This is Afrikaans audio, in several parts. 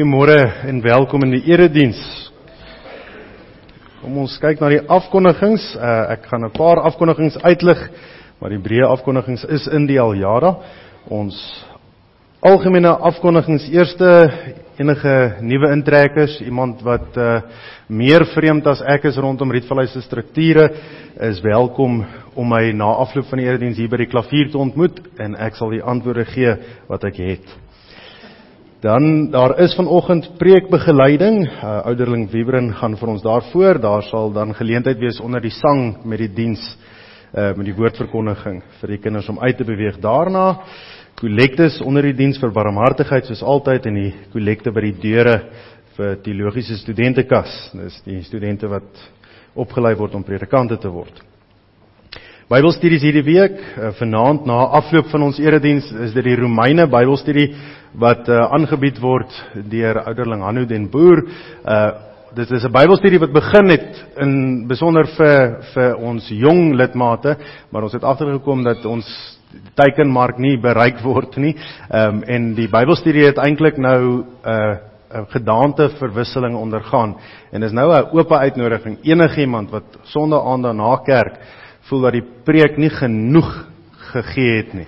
Goeiemôre en welkom in die erediens. Kom ons kyk na die afkondigings. Uh, ek gaan 'n paar afkondigings uitlig, maar die breë afkondigings is in die aljara. Ons algemene afkondigings eerste enige nuwe intrekkers, iemand wat uh, meer vreemd as ek is rondom Rietvallei se strukture, is welkom om my na afloop van die erediens hier by die klavier te ontmoet en ek sal die antwoorde gee wat ek het. Dan daar is vanoggend preekbegeleiding. Uh, ouderling Wiebren gaan vir ons daarvoor. Daar sal dan geleentheid wees onder die sang met die diens uh met die woordverkondiging vir die kinders om uit te beweeg. Daarna kollektes onder die diens vir barmhartigheid soos altyd en die kollekte by die deure vir teologiese studentekas. Dis die studente wat opgelei word om predikante te word. Bybelstudies hierdie week, uh, vanaand na afloop van ons erediens, is dit die Romeine Bybelstudie wat uh, aangebied word deur ouderling Hanno den Boer. Uh dit is 'n Bybelstudie wat begin het in besonder vir vir ons jong lidmate, maar ons het agtergekom dat ons teikenmark nie bereik word nie. Ehm um, en die Bybelstudie het eintlik nou 'n uh, 'n gedaante verwisseling ondergaan en is nou 'n oop uitnodiging enigiemand wat sonder aand na kerk voel dat die preek nie genoeg gegee het nie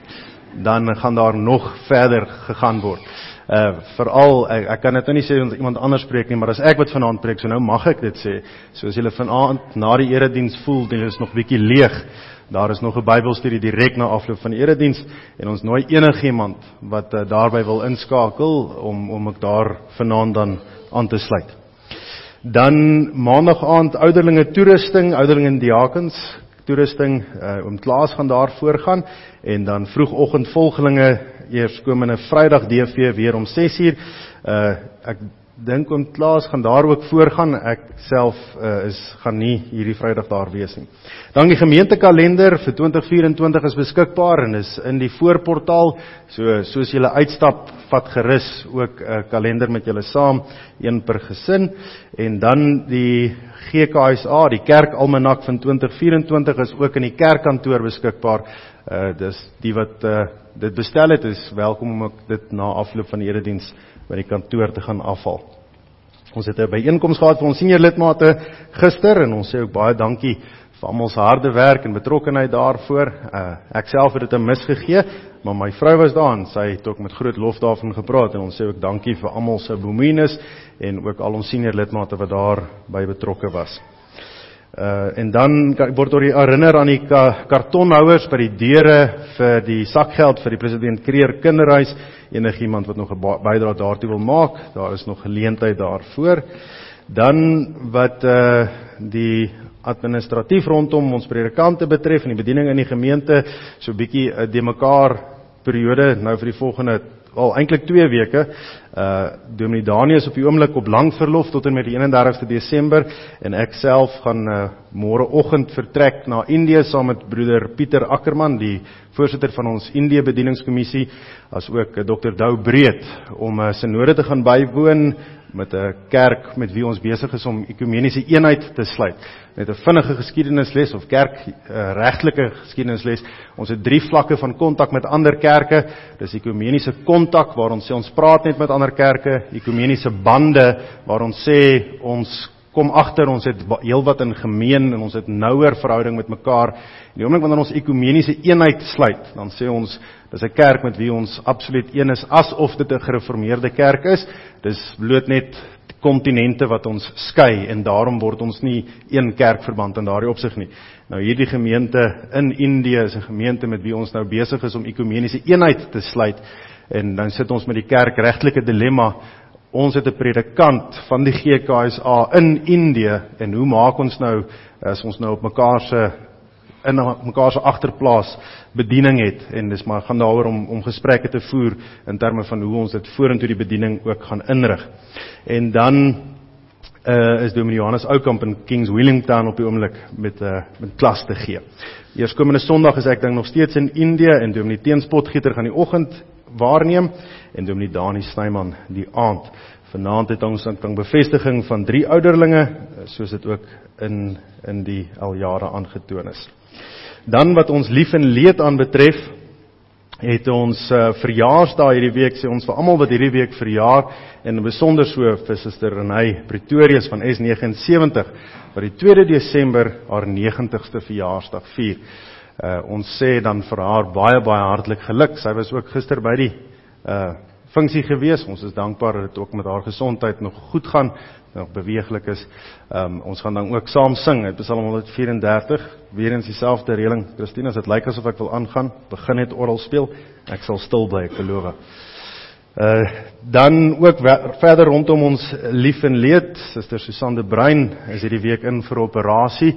dan gaan daar nog verder gegaan word. Uh veral ek, ek kan dit nou nie sê want iemand anders preek nie, maar as ek wat vanaand preek, so nou mag ek dit sê. So as julle vanaand na die erediens voel, dan is nog bietjie leeg. Daar is nog 'n Bybelstudie direk na afloop van die erediens en ons nooi enigiemand wat uh, daarby wil inskakel om om ek daar vanaand dan aan te sluit. Dan maandag aand ouderlinge toerusting, ouderlinge en diakens toerusting uh, om Klaas gaan daar voorgaan en dan vroegoggend volgelinge eers komende Vrydag DV weer om 6uur. Uh ek dink om Klaas gaan daar ook voorgaan. Ek self uh, is gaan nie hierdie Vrydag daar wees nie. Dan die gemeentekalender vir 2024 is beskikbaar en is in die voorportaal. So soos jy uitstap, vat gerus ook 'n uh, kalender met julle saam, een per gesin en dan die GKSA, die Kerkalmanak van 2024 is ook in die kerkkantoor beskikbaar. Uh dis die wat uh dit bestel het, is welkom om dit na afloop van die erediens by die kantoor te gaan afhaal. Ons het 'n byeenkoms gehad vir ons senior lidmate gister en ons sê ook baie dankie vir almal se harde werk en betrokkeheid daarvoor. Uh, ek self het dit 'n misgegee, maar my vrou was daar en sy het ook met groot lof daarvan gepraat en ons sê ook dankie vir almal se bemoeienis en ook al ons senior lidmate wat daar by betrokke was. Uh en dan word oor die herinner aan die ka kartonhouers by die deure vir die sakgeld vir die president Kreer kinderhuis enigiemand wat nog 'n bydrae daartoe wil maak, daar is nog geleentheid daarvoor. Dan wat uh die administratief rondom ons predikante betref en die bediening in die gemeente so bietjie 'n de mekaar periode nou vir die volgende al eintlik 2 weke. Uh Dominee Daniel is op die oomblik op lang verlof tot en met die 31ste Desember en ek self gaan uh môreoggend vertrek na Indië saam met broeder Pieter Ackerman, die voorsitter van ons Indië bedieningskommissie, as ook uh, Dr. Dou Breed om 'n uh, sinode te gaan bywoon met 'n kerk met wie ons besig is om ekumeniese eenheid te sluit. Met 'n vinnige geskiedenisles of kerk uh, regtelike geskiedenisles. Ons het drie vlakke van kontak met ander kerke. Dis ekumeniese kontak waar ons sê ons praat net met ander kerke, ekumeniese bande waar ons sê ons kom agter ons het heelwat in gemeen en ons het nouer verhouding met mekaar. En die oomblik wanneer ons ekumeniese eenheid sluit, dan sê ons dis 'n kerk met wie ons absoluut een is asof dit 'n gereformeerde kerk is. Dis bloot net kontinente wat ons skei en daarom word ons nie een kerkverband in daardie opsig nie. Nou hierdie gemeente in Indië is 'n gemeente met wie ons nou besig is om ekumeniese eenheid te sluit en dan sit ons met die kerk regtelike dilemma ons het 'n predikant van die GKSA in Indië en hoe maak ons nou as ons nou op mekaar se in mekaar se agterplaas bediening het en dis maar gaan daaroor om om gesprekke te voer in terme van hoe ons dit vorentoe die bediening ook gaan inrig. En dan uh is Dominee Johannes Oukamp in Kings Wellington op die oomblik met 'n uh, eh, met klas te gee. Eerskomende Sondag is ek dink nog steeds in Indië en Dominee Teenspotgieter gaan die oggend waarneem en Dominee Dani Snyman die aand. Vanaand het ons dan bevestiging van drie ouderlinge soos dit ook in in die al jare aangetoon is. Dan wat ons lief en leed aan betref, het ons uh, verjaarsdag hierdie week sê ons vir almal wat hierdie week verjaar en besonder so vir Suster Renay Pretorius van S79 wat die 2 Desember haar 90ste verjaarsdag vier. Uh ons sê dan vir haar baie baie hartlik geluk. Sy was ook gister by die uh funksie gewees. Ons is dankbaar dat dit ook met haar gesondheid nog goed gaan, nog beweeglik is. Um, ons gaan dan ook saam sing uit Psalm 134, weer eens dieselfde reëling. Christina, dit lyk asof ek wil aangaan, begin net oral speel. Ek sal stil bly, ek beloof. Uh dan ook verder rondom ons lief en leed, Suster Susan de Bruin is hierdie week in vir operasie.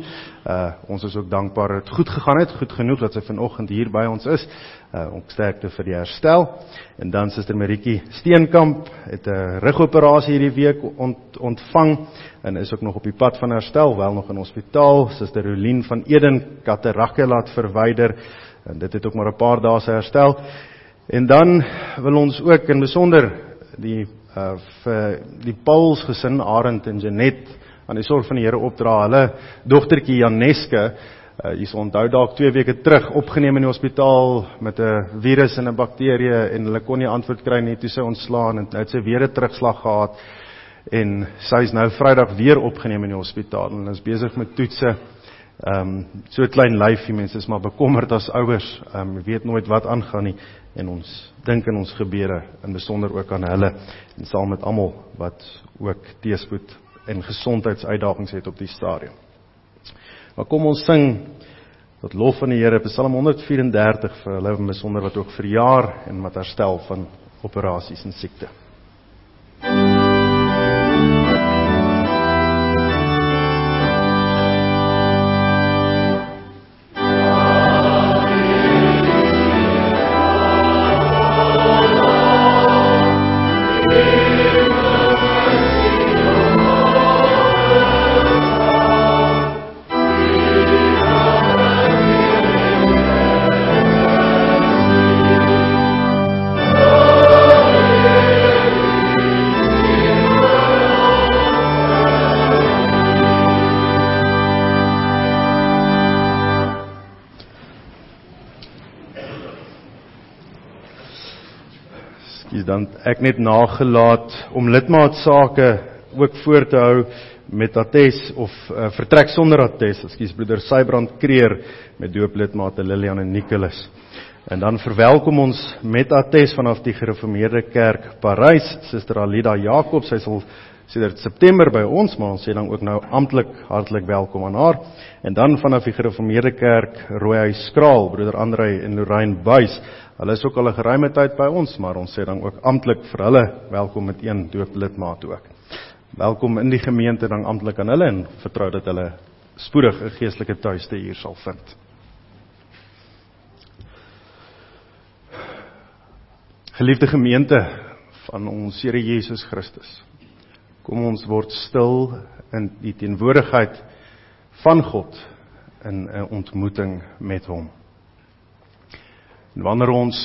Uh ons is ook dankbaar dat dit goed gegaan het, goed genoeg dat sy vanoggend hier by ons is. Uh ons sterkte vir die herstel. En dan Suster Maritjie Steenkamp het 'n rugoperasie hierdie week ont, ontvang en is ook nog op die pad van herstel, wel nog in hospitaal. Suster Rolien van Eden katarakte laat verwyder en dit het ook maar 'n paar dae se herstel. En dan wil ons ook in besonder die uh vir die Pauls gesin Arend en Janet aan die sorg van die Here opdra. Hulle dogtertjie Janeske, uh hier's onthou dalk 2 weke terug opgeneem in die hospitaal met 'n virus en 'n bakterie en hulle kon nie antwoord kry nie toe sy ontslaan en het sy weer 'n terugslag gehad en sy is nou Vrydag weer opgeneem in die hospitaal en is besig met toetse. Ehm um, so klein lyfie mense is maar bekommerd as ouers. Ehm um, weet nooit wat aangaan nie en ons dink in ons gebede in besonder ook aan hulle en saam met almal wat ook teëspoed en gesondheidsuitdagings het op die stadium. Maar kom ons sing tot lof van die Here Psalm 134 vir hulle in besonder wat ook verjaar en wat herstel van operasies en siekte. dan ek net nagelaat om lidmaatsake ook voor te hou met attest of uh, vertrek sonder attest. Ekskuus broeder Sybrand Kreer met dooplidmate Lilian en Nicholas. En dan verwelkom ons met attest vanaf die Gereformeerde Kerk Parys, Suster Alida Jakob. Sy sal sedert September by ons, maar ons sê dan ook nou amptelik hartlik welkom aan haar. En dan vanaf die Gereformeerde Kerk Rooihuis Skraal, broeder Andre en Lorraine Buys. Hulle is ook al 'n geruime tyd by ons, maar ons sê dan ook amptelik vir hulle welkom met een dooplidmaat ook. Welkom in die gemeente dan amptelik aan hulle en vertrou dat hulle spoedig 'n geestelike tuiste hier sal vind. Geliefde gemeente van ons Here Jesus Christus. Kom ons word stil in die teenwoordigheid van God in 'n ontmoeting met hom. En wanneer ons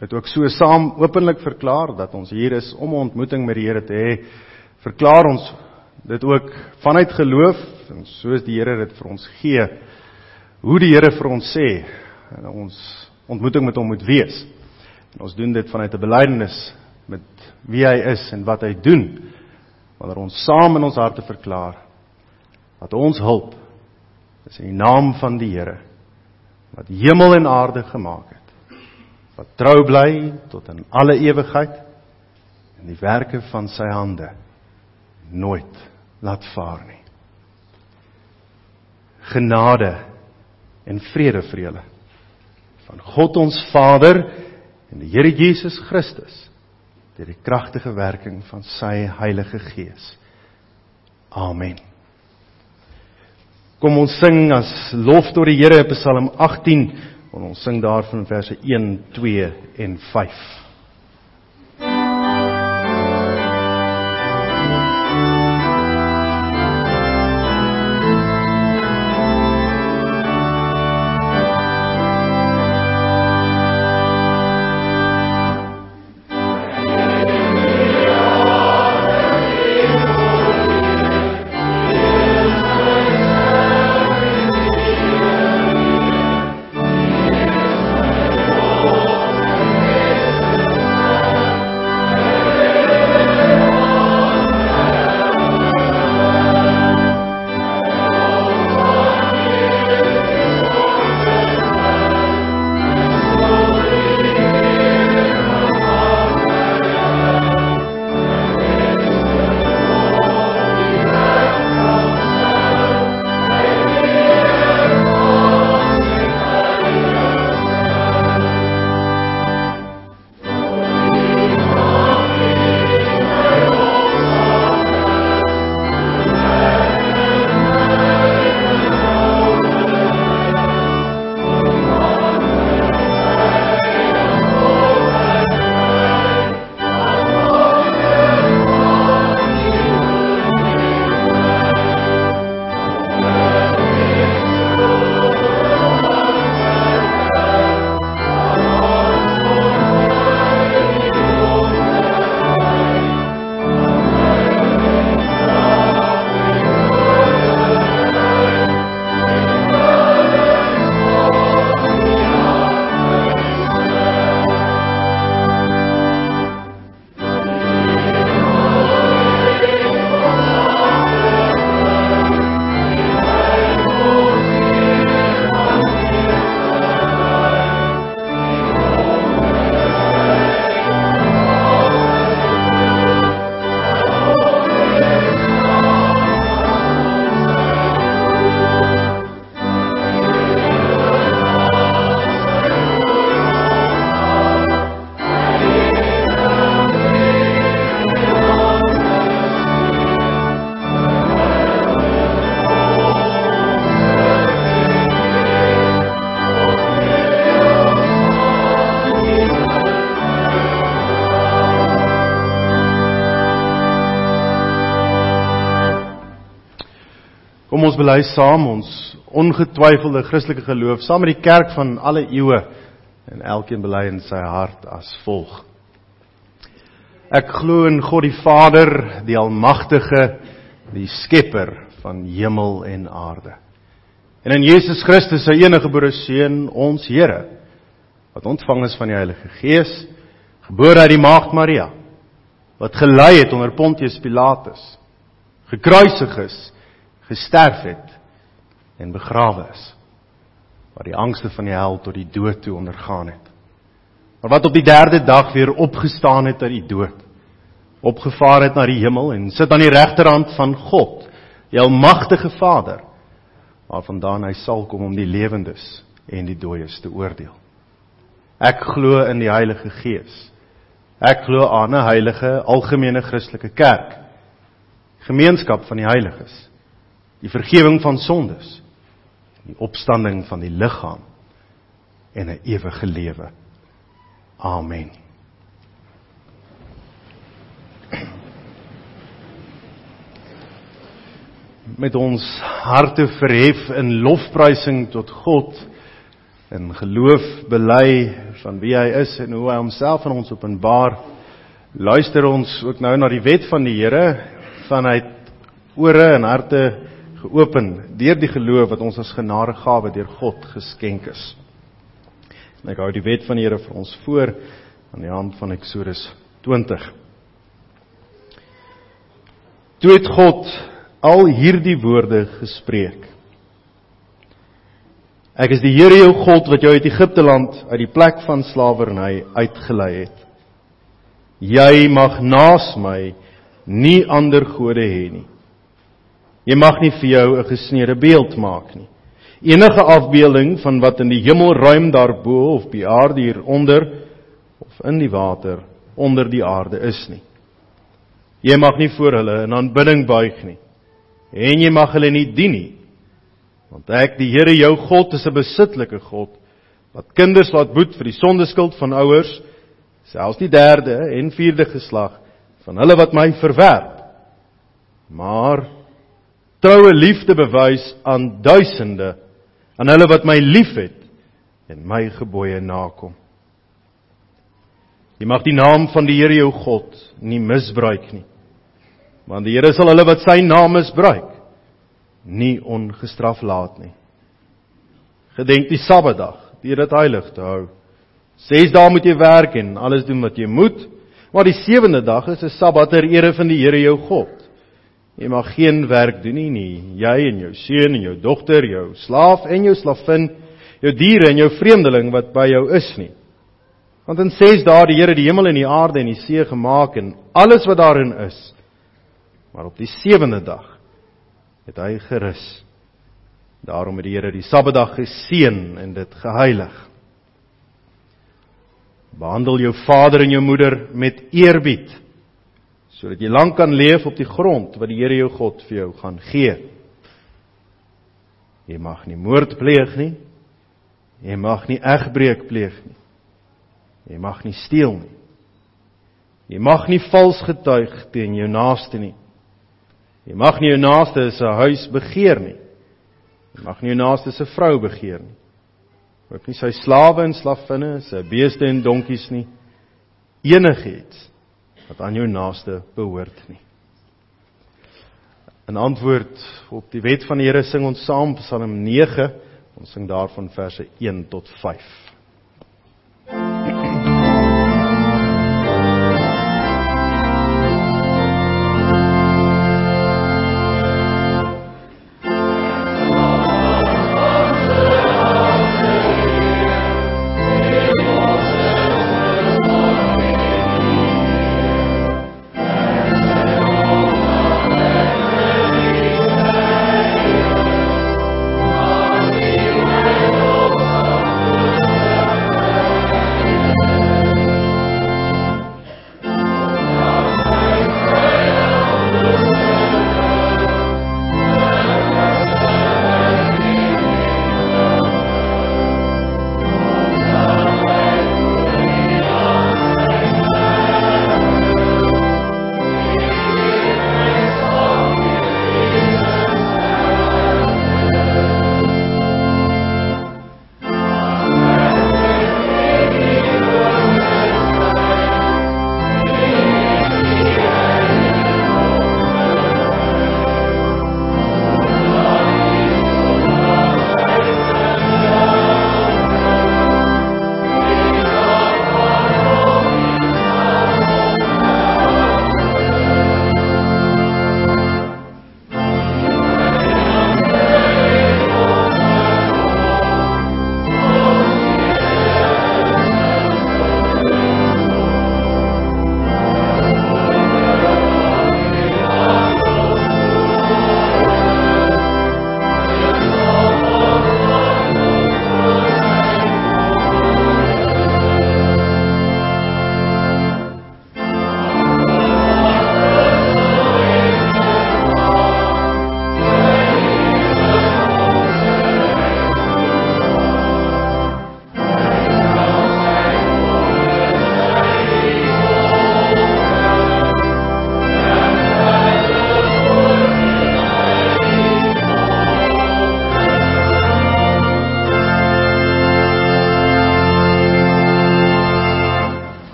dit ook so saam openlik verklaar dat ons hier is om 'n ontmoeting met die Here te hê, verklaar ons dit ook vanuit geloof en soos die Here dit vir ons gee, hoe die Here vir ons sê ons ontmoeting met hom moet wees. En ons doen dit vanuit 'n belydenis met wie hy is en wat hy doen. Wanneer ons saam in ons harte verklaar dat ons hulp is in die naam van die Here wat hemel en aarde gemaak het. Wat trou bly tot in alle ewigheid en die werke van sy hande nooit laat vaar nie. Genade en vrede vir julle van God ons Vader en die Here Jesus Christus deur die kragtige werking van sy Heilige Gees. Amen. Kom ons sing as lof tot die Here Psalm 18 en ons sing daarvan verse 1, 2 en 5. Ons bely saam ons ongetwyfelde Christelike geloof saam met die kerk van alle eeue en elkeen bely in sy hart as volg. Ek glo in God die Vader, die almagtige, die skepper van hemel en aarde. En in Jesus Christus sy enige gebore seun, ons Here, wat ontvang is van die Heilige Gees, gebore uit die maagd Maria, wat gelei het onder Pontius Pilatus, gekruisig is, gesterf het en begrawe is wat die angste van die hel tot die dood toe ondergaan het. Maar wat op die derde dag weer opgestaan het uit die dood opgevaar het na die hemel en sit aan die regterhand van God die almagtige Vader waarvandaan hy sal kom om die lewendes en die dooies te oordeel. Ek glo in die Heilige Gees. Ek glo aan 'n heilige algemene Christelike kerk. Gemeenskap van die heiliges die vergifnis van sondes, die opstanding van die liggaam en 'n ewige lewe. Amen. Met ons harte verhef in lofprysing tot God en geloof bely van wie hy is en hoe hy homself aan ons openbaar, luister ons ook nou na die wet van die Here vanuit ore en harte geopen deur die geloof wat ons as genadegawe deur God geskenk is. En ek hou die wet van die Here vir ons voor aan die hand van Eksodus 20. Toe het God al hierdie woorde gespreek. Ek is die Here jou God wat jou uit Egipte land uit die plek van slawerny uitgelei het. Jy mag naas my nie ander gode hê nie. Jy mag nie vir jou 'n gesneede beeld maak nie. Enige afbeelding van wat in die hemelruim daarbo of die aarde hieronder of in die water onder die aarde is nie. Jy mag nie voor hulle in aanbidding buig nie. En jy mag hulle nie dien nie. Want ek, die Here jou God, is 'n besitlike God wat kinders laat boet vir die sondeskuld van ouers, selfs die derde en vierde geslag van hulle wat my verwerp. Maar troue liefde bewys aan duisende aan hulle wat my liefhet en my gebooie nakom. Jy mag die naam van die Here jou God nie misbruik nie. Want die Here sal hulle wat sy naam misbruik nie ongestraf laat nie. Gedenk die Sabbatdag, dit dit heilig te hou. Ses dae moet jy werk en alles doen wat jy moet, maar die sewende dag is 'n Sabbat ter ere van die Here jou God. Jy mag geen werk doen nie, nie. Jy en jou seun en jou dogter, jou slaaf en jou slavin, jou diere en jou vreemdeling wat by jou is nie. Want in 6 dae die Here die hemel en die aarde en die see gemaak en alles wat daarin is. Maar op die 7de dag het hy gerus. Daarom het die Here die Sabbatdag geseën en dit geheilig. Behandel jou vader en jou moeder met eerbied sodat jy lank kan leef op die grond wat die Here jou God vir jou gaan gee. Jy mag nie moord pleeg nie. Jy mag nie egbreek pleeg nie. Jy mag nie steel nie. Jy mag nie vals getuig teen jou naaste nie. Jy mag nie jou naaste se huis begeer nie. Jy mag nie jou naaste se vrou begeer nie. Ook nie sy slawe en slavinne, sy beeste en donkies nie. Enigiets wat aan jou naaste behoort nie. In antwoord op die wet van die Here sing ons saam Psalm 9. Ons sing daarvan verse 1 tot 5.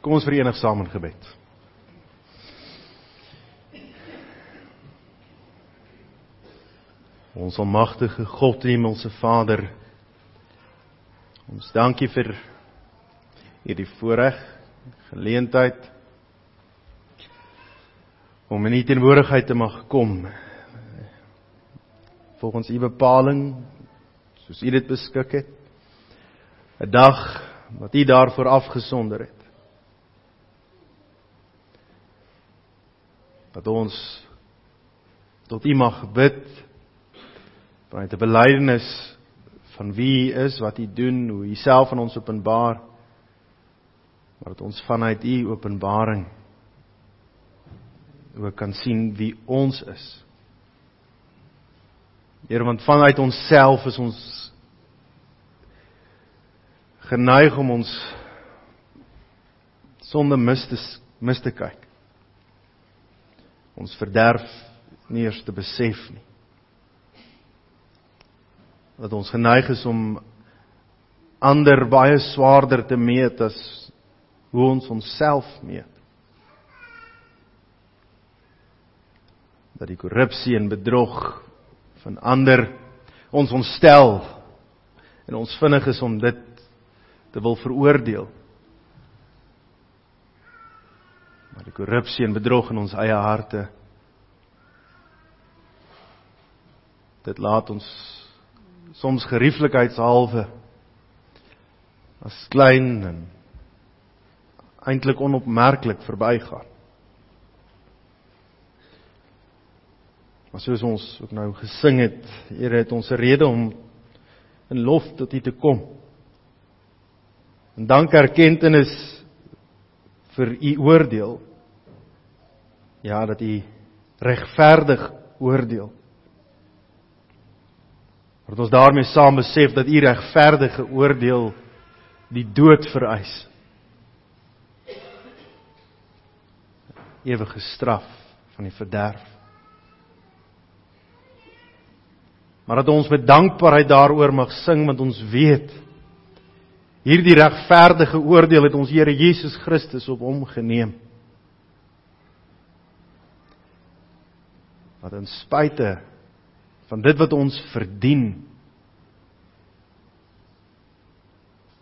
Kom ons verenig saam in gebed. Ons almagtige God Hemelse Vader, ons dankie vir hierdie voorreg, geleentheid om in U teenwoordigheid te mag kom. Volgens U bepaling, soos U dit beskik het. 'n Dag wat U daarvoor afgesonder het. Dat ons tot U mag bid vanuit 'n belydenis van wie U is, wat U doen, hoe U self aan ons openbaar. Maar dat ons vanuit U openbaring ook kan sien wie ons is. Here, want vanuit onsself is ons geneig om ons sonde mis te mis te kyk. Ons verderf nie eers te besef nie. Dat ons geneig is om ander baie swaarder te meet as hoe ons onsself meet. Dat die korrupsie en bedrog van ander ons ontstel en ons vinnig is om dit te wil veroordeel. Maar die korrupsie en bedrog in ons eie harte dit laat ons soms gerieflikheidshalwe as klein en eintlik onopmerklik verbygaan. Maar soos ons ook nou gesing het, Here het ons 'n rede om in lof tot U te kom. En dank erkenning vir U oordeel. Ja, dat U regverdig oordeel. Dat ons daarmee saam besef dat U regverdige oordeel die dood vereis. Ewige straf van die verderf. Maar dat ons met dankbaarheid daaroor mag sing want ons weet Hierdie regverdige oordeel het ons Here Jesus Christus op hom geneem. Wat in spite van dit wat ons verdien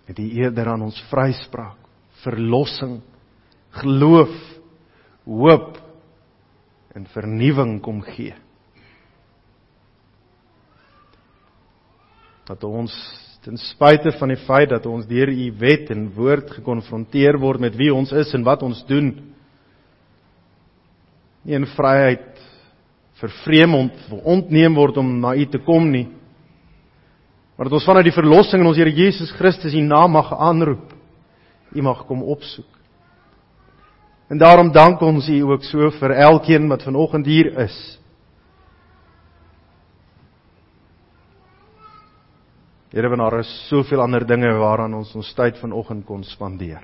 het hy eerder aan ons vryspraak, verlossing, geloof, hoop en vernuwing kom gee. Dat ons ten spyte van die feit dat ons deur u wet en woord gekonfronteer word met wie ons is en wat ons doen nie in vryheid vervreem ont ontneem word om na u te kom nie. Maar dat ons vanuit die verlossing in ons Here Jesus Christus u naam mag aanroep u mag kom opsoek. En daarom dank ons u ook so vir elkeen wat vanoggend hier is. Here, want daar is soveel ander dinge waaraan ons ons tyd vanoggend kon spandeer.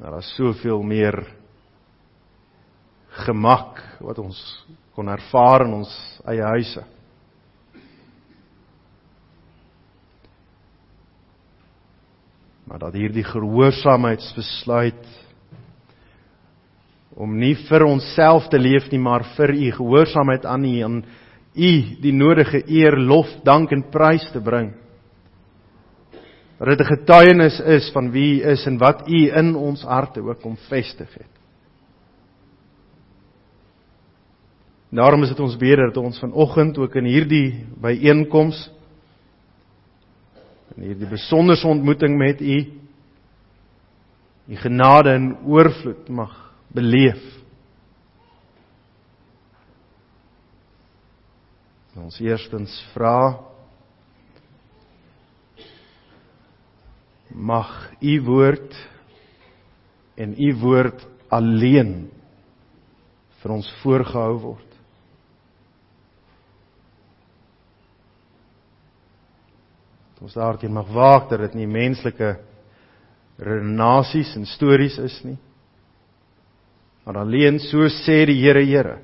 Daar is soveel meer gemak wat ons kon ervaar in ons eie huise. Maar dat hierdie gehoorsaamheidsbesluit om nie vir onsself te leef nie, maar vir U gehoorsaamheid aan U en U die nodige eer, lof, dank en prys te bring. Dat dit 'n getuienis is van wie U is en wat U in ons harte ook kom vestig het. Daarom is dit ons bede dat ons vanoggend ook in hierdie byeenkoms in hierdie besonderse ontmoeting met U U genade in oorvloed mag beleef. Ons eerstens vra mag u woord en u woord alleen vir ons voorgehou word. Ons daarteen mag waak dat dit nie menslike redenasies en stories is nie maar alleen so sê die Here Here.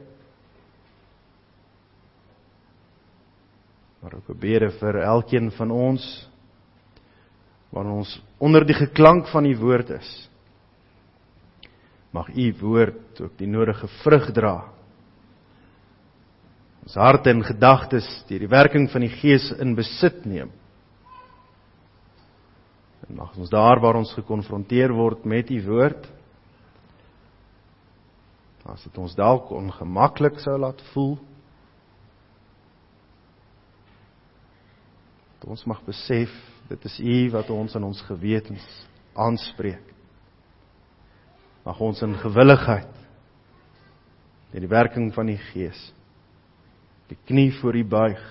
Maar 'n bede vir elkeen van ons wanneer ons onder die geklank van u woord is. Mag u woord ook die nodige vrug dra. Ons harte en gedagtes deur die werking van die Gees in besit neem. En mag ons daar waar ons gekonfronteer word met u woord as dit ons dalk ongemaklik sou laat voel dat ons mag besef dit is u wat ons in ons gewetens aanspreek. Mag ons in gewilligheid deur die werking van die gees die knie voor u buig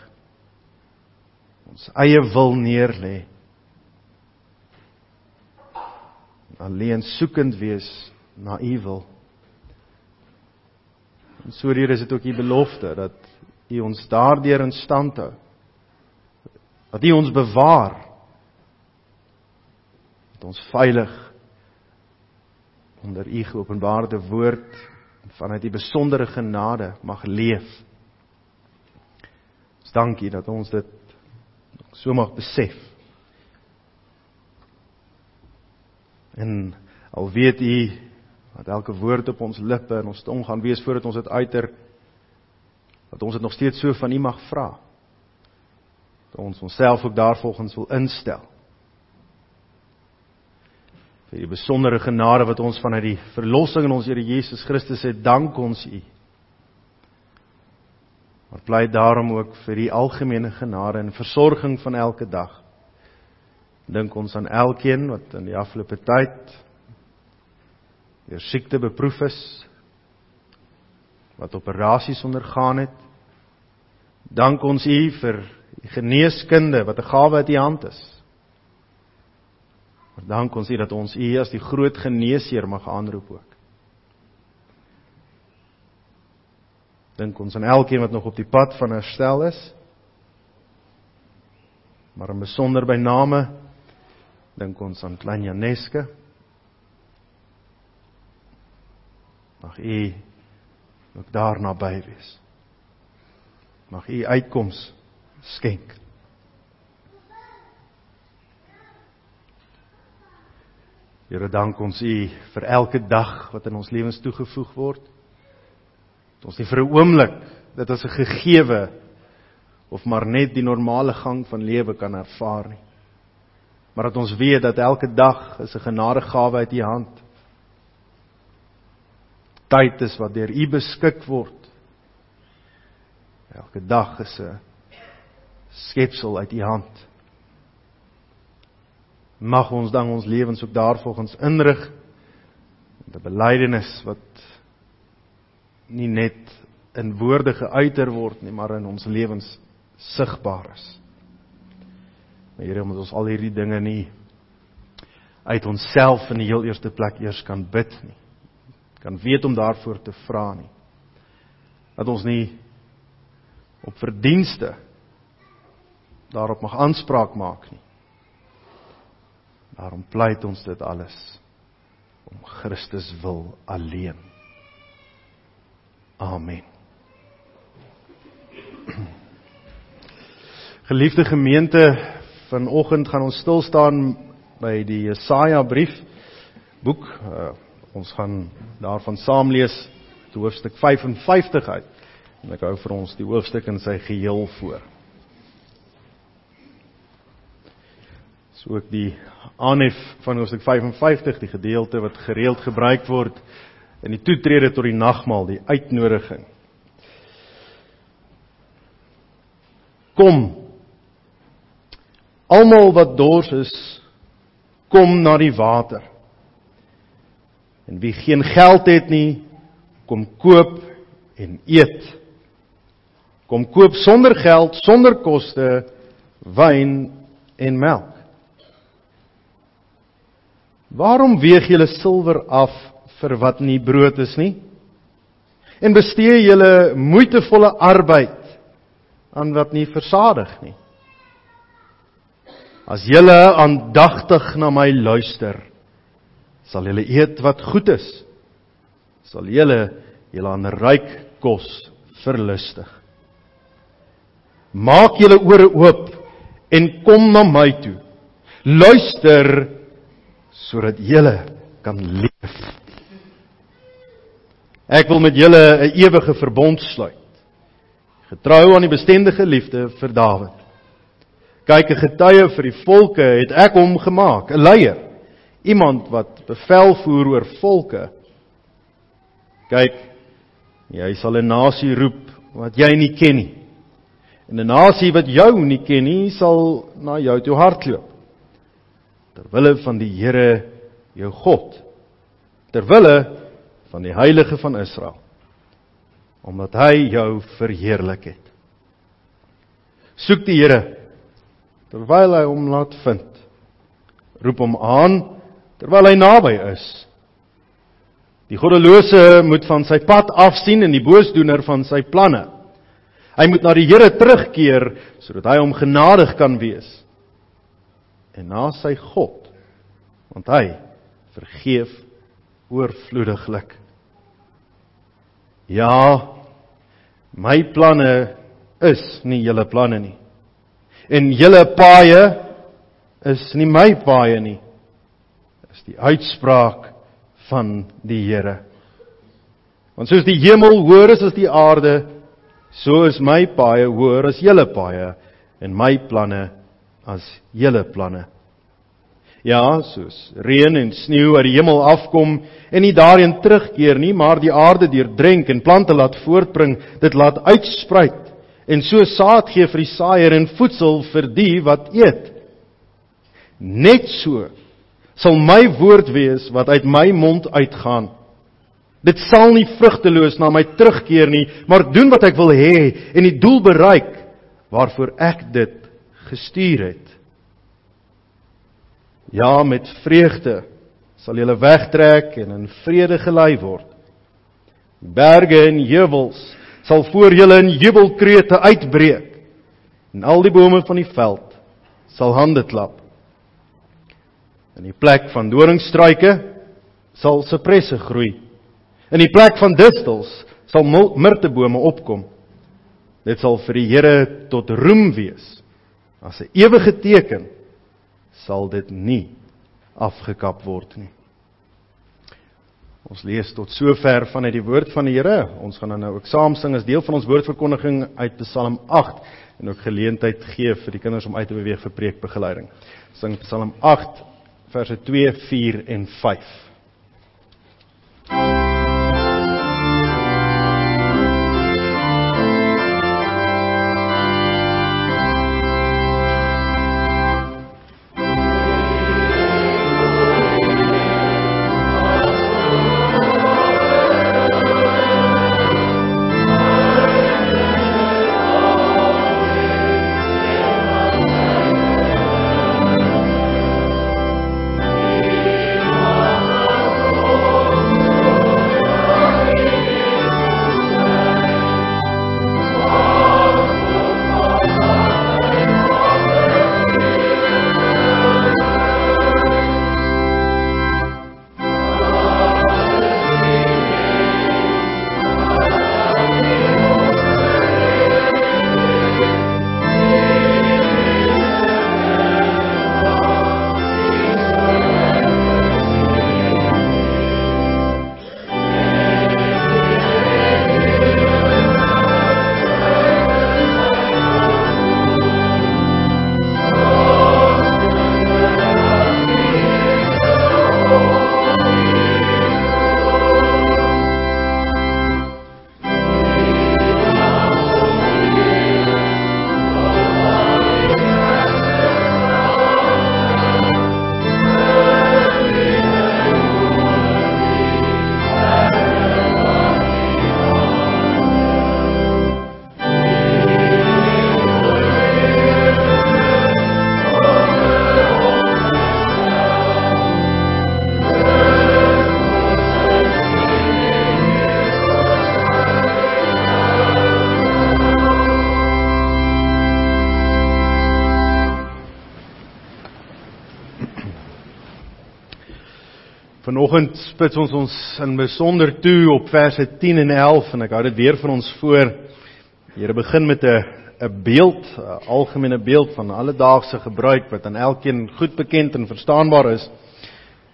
ons eie wil neerlê alleen soekend wees na u wil En so hier is dit ook u belofte dat u ons daardeur in stand hou. Dat u ons bewaar. Dat ons veilig onder u geopenbaarde woord vanuit die besondere genade mag leef. Ons dankie dat ons dit so mag besef. En al weet u dat elke woord op ons lippe en ons tong gaan wees voordat ons dit uiter dat ons dit nog steeds so van U mag vra. Dat ons onsself ook daarvolgens wil instel. Vir die besondere genade wat ons vanuit die verlossing in ons Here Jesus Christus het, dank ons U. Maar bly daarom ook vir die algemene genade en versorging van elke dag. Dink ons aan elkeen wat in die afgelope tyd deur siekte beproef is wat operasies ondergaan het. Dank ons U vir die geneeskunde wat 'n gawe uit U hand is. Maar dank ons U dat ons U as die groot geneesheer mag aanroep ook. Dink ons aan elkeen wat nog op die pad van herstel is. Maar in besonder by name dink ons aan klein Janeske Mag U ook daar naby wees. Mag U uitkoms skenk. Here dank ons U vir elke dag wat in ons lewens toegevoeg word. Dat ons nie vir 'n oomblik dit as 'n gegewe of maar net die normale gang van lewe kan ervaar nie. Maar dat ons weet dat elke dag is 'n genadegawe uit U hand tyd is wat deur U beskik word. Elke dag is 'n skepsel uit U hand. Mag ons dan ons lewens ook daarvolgens inrig met 'n belydenis wat nie net in woorde geuiter word nie, maar in ons lewens sigbaar is. Maar Here, moet ons al hierdie dinge nie uit onsself in die heel eerste plek eers kan bid nie kan weet om daarvoor te vra nie. Dat ons nie op verdienste daarop mag aanspraak maak nie. Daarom pleit ons dit alles om Christus wil alleen. Amen. Geliefde gemeente, vanoggend gaan ons stil staan by die Jesaja brief boek uh, Ons gaan daarvan saam lees te hoofstuk 55 uit. En ek hou vir ons die hoofstuk in sy geheel voor. So ook die aanhef van hoofstuk 55, die gedeelte wat gereeld gebruik word in die toetrede tot die nagmaal, die uitnodiging. Kom. Almal wat dors is, kom na die water. En wie geen geld het nie, kom koop en eet. Kom koop sonder geld, sonder koste wyn en melk. Waarom weeg julle silwer af vir wat nie brood is nie? En bestee julle moeitevolle arbeid aan wat nie versadig nie? As julle aandagtig na my luister, sal julle eet wat goed is. Sal julle julle aan ryk kos verlustig. Maak julle ore oop en kom na my toe. Luister sodat julle kan leef. Ek wil met julle 'n ewige verbond sluit. Getrou aan die bestendige liefde vir Dawid. Kyk, 'n getuie vir die volke het ek hom gemaak, 'n leier, iemand wat bevel voer oor volke. Kyk, jy sal 'n nasie roep wat jy nie ken nie. En 'n nasie wat jou nie ken nie, sal na jou toe hardloop. Terwille van die Here jou God. Terwille van die heilige van Israel. Omdat hy jou verheerlik het. Soek die Here terwyl hy hom laat vind. Roep hom aan terwyl hy naby is. Die goddelose moet van sy pad afsien en die boosdoener van sy planne. Hy moet na die Here terugkeer sodat hy hom genadig kan wees. En na sy God, want hy vergeef oorvloediglik. Ja, my planne is nie julle planne nie. En julle paaie is nie my paaie nie. Dis die uitspraak van die Here. Want soos die hemel hoër is as die aarde, so is my paaie hoër as julle paaie en my planne as julle planne. Ja, soos reën en sneeu uit die hemel afkom en nie daarin terugkeer nie, maar die aarde deurdrenk en plante laat voortbring, dit laat uitspruit en so saad gee vir die saaier en voedsel vir die wat eet. Net so sal my woord wees wat uit my mond uitgaan. Dit sal nie vrugteloos na my terugkeer nie, maar doen wat ek wil hê en die doel bereik waarvoor ek dit gestuur het. Ja, met vreugde sal julle wegtrek en in vrede gelei word. Berge en heuwels sal voor julle in jubelkrete uitbreek en al die bome van die veld sal hande klap. In die plek van doringstruike sal sipresse groei. In die plek van distels sal mirtebome opkom. Dit sal vir die Here tot roem wees. As 'n ewige teken sal dit nie afgekap word nie. Ons lees tot sover vanuit die woord van die Here. Ons gaan dan nou ook saam sing as deel van ons woordverkondiging uit Psalm 8 en ook geleentheid gee vir die kinders om uit te beweeg vir preekbegeleiding. Sing Psalm 8 verse 2, 4 en 5. Vanoggend spits ons ons in besonder toe op verse 10 en 11 en ek hou dit weer vir ons voor. Die Here begin met 'n 'n beeld, 'n algemene beeld van alledaagse gebruik wat aan elkeen goed bekend en verstaanbaar is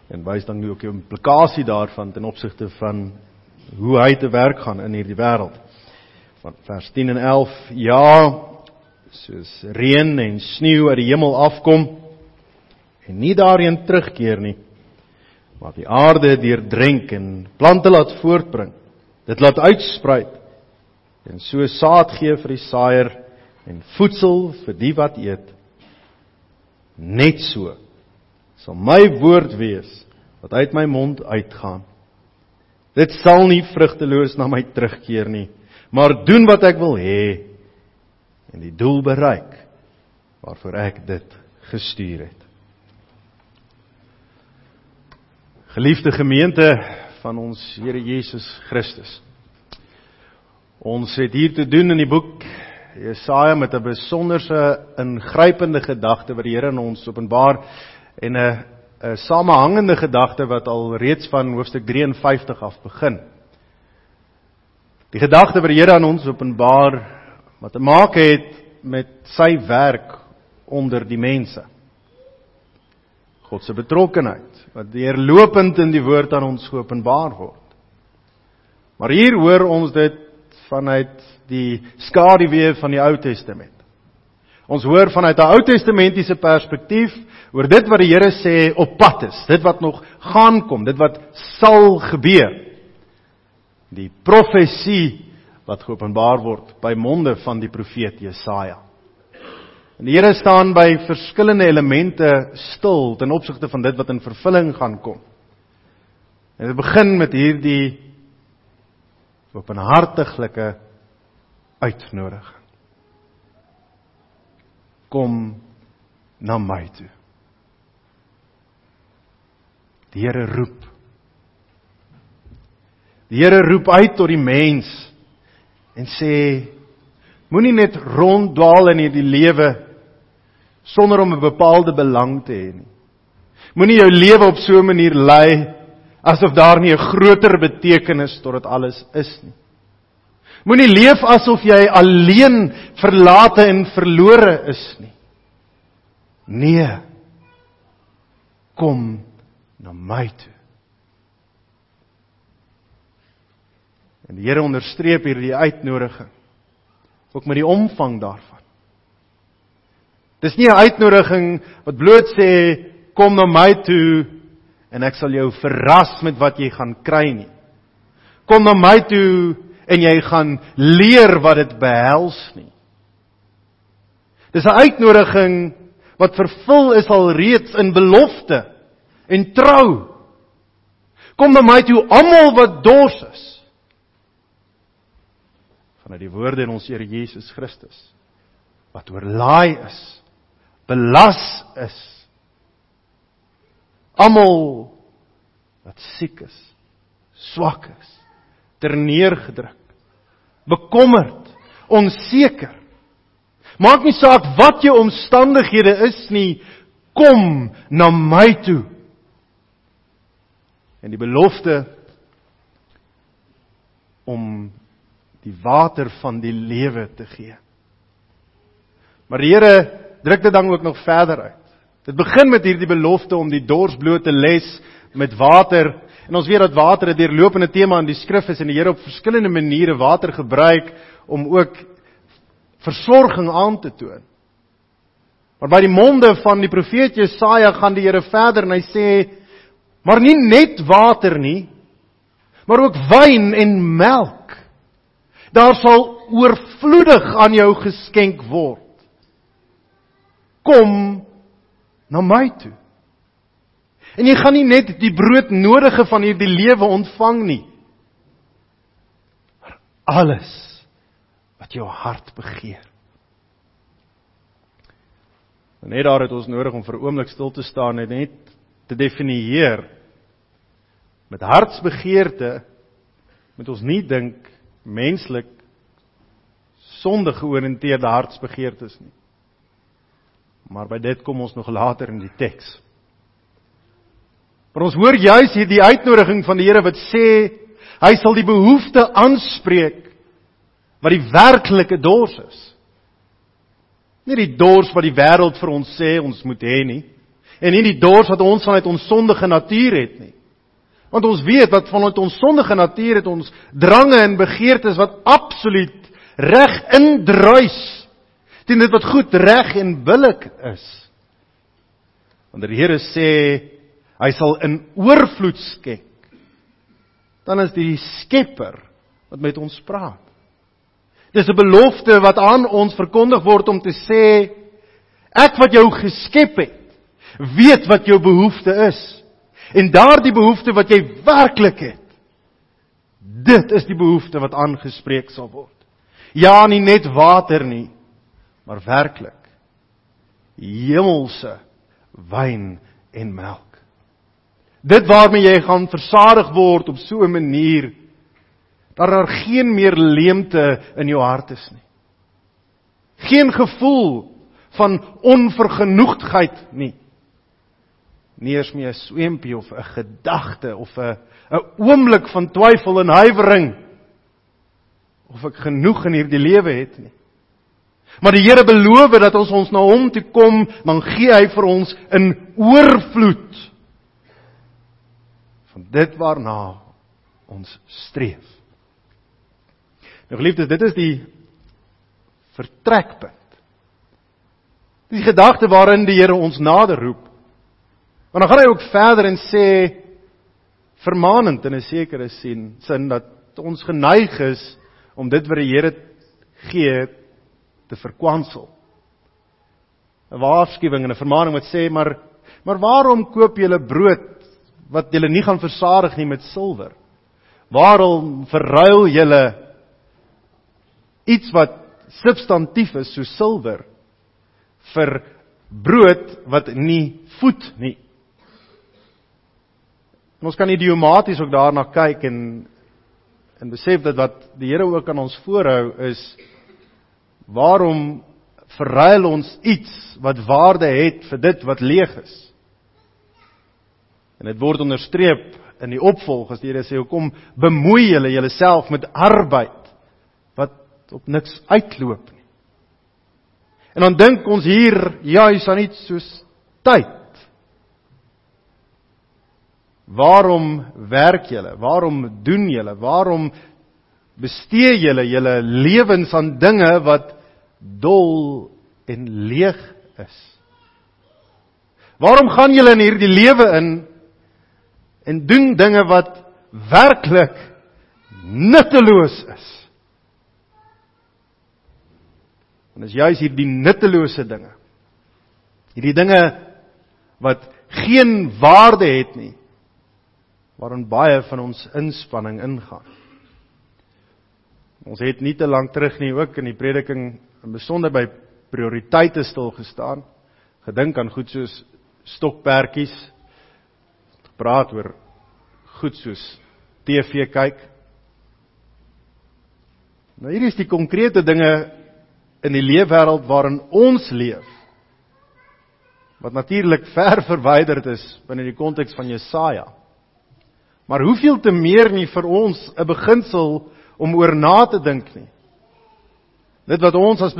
en wys dan ook die implikasie daarvan ten opsigte van hoe hy te werk gaan in hierdie wêreld. Van vers 10 en 11: Ja, soos reën en sneeu uit die hemel afkom en nie daarheen terugkeer nie, maar die aarde deurdrink en plante laat voortbring. Dit laat uitsprei en so saad gee vir die saaier en voedsel vir die wat eet. Net so sal my woord wees wat uit my mond uitgaan. Dit sal nie vrugteloos na my terugkeer nie, maar doen wat ek wil hê en die doel bereik waarvoor ek dit gestuur het. Geliefde gemeente van ons Here Jesus Christus. Ons het hier te doen in die boek Jesaja met 'n besonderse ingrypende gedagte wat die Here aan ons openbaar en 'n 'n samehangende gedagte wat al reeds van hoofstuk 53 af begin. Die gedagte wat die Here aan ons openbaar wat te maak het met sy werk onder die mense. God se betrokkenheid wat deurlopend in die woord aan ons geopenbaar word. Maar hier hoor ons dit vanuit die skaduwee van die Ou Testament. Ons hoor vanuit 'n Ou Testamentiese perspektief oor dit wat die Here sê op pad is, dit wat nog gaan kom, dit wat sal gebeur. Die profesie wat geopenbaar word by monde van die profeet Jesaja. En die Here staan by verskillende elemente stil ten opsigte van dit wat in vervulling gaan kom. En dit begin met hierdie openhartiglike uitnodiging. Kom na my toe. Die Here roep. Die Here roep uit tot die mens en sê moenie net ronddwaal in hierdie lewe sonder om 'n bepaalde belang te hê nie. Moenie jou lewe op so 'n manier lei asof daar nie 'n groter betekenis tot dit alles is nie. Moenie leef asof jy alleen verlate en verlore is nie. Nee. Kom na my toe. En die Here onderstreep hierdie uitnodiging ook met die omvang daarvan. Dis nie 'n uitnodiging wat bloot sê kom na my toe en ek sal jou verras met wat jy gaan kry nie. Kom na my toe en jy gaan leer wat dit behels nie. Dis 'n uitnodiging wat vervul is al reeds in belofte en trou. Kom na my toe almal wat dors is. Vanuit die woorde in ons Here Jesus Christus wat oorlaai is belas is. Almal wat siek is, swak is, terneergedruk, bekommerd, onseker. Maak nie saak wat jou omstandighede is nie, kom na my toe. En die belofte om die water van die lewe te gee. Maar die Here druk dit dan ook nog verder uit. Dit begin met hierdie belofte om die dorsbloot te les met water. En ons weet dat water 'n deurlopende tema in die skrif is en die Here op verskillende maniere water gebruik om ook versorging aan te toon. Maar by die monde van die profeet Jesaja gaan die Here verder en hy sê: "Maar nie net water nie, maar ook wyn en melk. Daar sal oorvloedig aan jou geskenk word." Kom na my toe. En jy gaan nie net die broodnodige van hierdie lewe ontvang nie. Maar alles wat jou hart begeer. Net daar het ons nodig om vir 'n oomblik stil te staan en net te definieer met hartsbegeerte moet ons nie dink menslik sondige georiënteerde hartsbegeertes nie. Maar by dit kom ons nog later in die teks. Maar ons hoor juis hier die uitnodiging van die Here wat sê hy sal die behoefte aanspreek wat die werklike dors is. Nie die dors wat die wêreld vir ons sê ons moet hê nie. En nie die dors wat ons vanuit ons sondige natuur het nie. Want ons weet dat vanuit ons sondige natuur het ons drange en begeertes wat absoluut reg indruis teen dit wat goed, reg en billik is. Wanneer die Here sê hy sal in oorvloed skenk, dan is die Skepper wat met ons praat. Dis 'n belofte wat aan ons verkondig word om te sê ek wat jou geskep het, weet wat jou behoefte is. En daardie behoefte wat jy werklik het, dit is die behoefte wat aangespreek sal word. Ja, nie net water nie, maar werklik hemelse wyn en melk. Dit waarmee jy gaan versadig word op so 'n manier dat daar geen meer leemte in jou hart is nie. Geen gevoel van onvergenoegdheid nie nie eens meer 'n swempie of 'n gedagte of 'n 'n oomblik van twyfel en huiwering of ek genoeg in hierdie lewe het nie. Maar die Here beloof dat ons ons na hom toe kom, dan gee hy vir ons in oorvloed van dit waarna ons streef. Nou geliefdes, dit is die vertrekpunt. Die gedagte waarin die Here ons nader roep Maar dan gaan hy ook verder en sê vermaanend in 'n sekere sin, sin dat ons geneig is om dit wat die Here gee te verkwansel. 'n Waarskuwing en 'n vermaaning wat sê maar maar waarom koop julle brood wat julle nie gaan versadig nie met silwer? Waarom verruil julle iets wat substantief is so silwer vir brood wat nie voed nie? En ons kan idiomaties ook daarna kyk en en besef dat wat die Here ook aan ons voorhou is waarom verruil ons iets wat waarde het vir dit wat leeg is? En dit word onderstreep in die opvolg as die Here sê hoekom bemoei julle julleself met arbeid wat op niks uitloop nie. En dan dink ons hier juis aan iets soos tyd. Waarom werk julle? Waarom doen julle? Waarom bestee julle julle lewens aan dinge wat dol en leeg is? Waarom gaan julle in hierdie lewe in en doen dinge wat werklik nutteloos is? En dis juis hierdie nuttelose dinge. Hierdie dinge wat geen waarde het nie waarin baie van ons inspanning ingaan. Ons het nie te lank terug nie ook in die prediking in besonder by prioriteite stil gestaan. Gedink aan goed soos stokperdjies. Praat oor goed soos TV kyk. Nou hier is die konkrete dinge in die leefwêreld waarin ons leef. Wat natuurlik ver verwyderd is binne die konteks van Jesaja. Maar hoeveel te meer nie vir ons 'n beginsel om oor na te dink nie. Dit wat ons as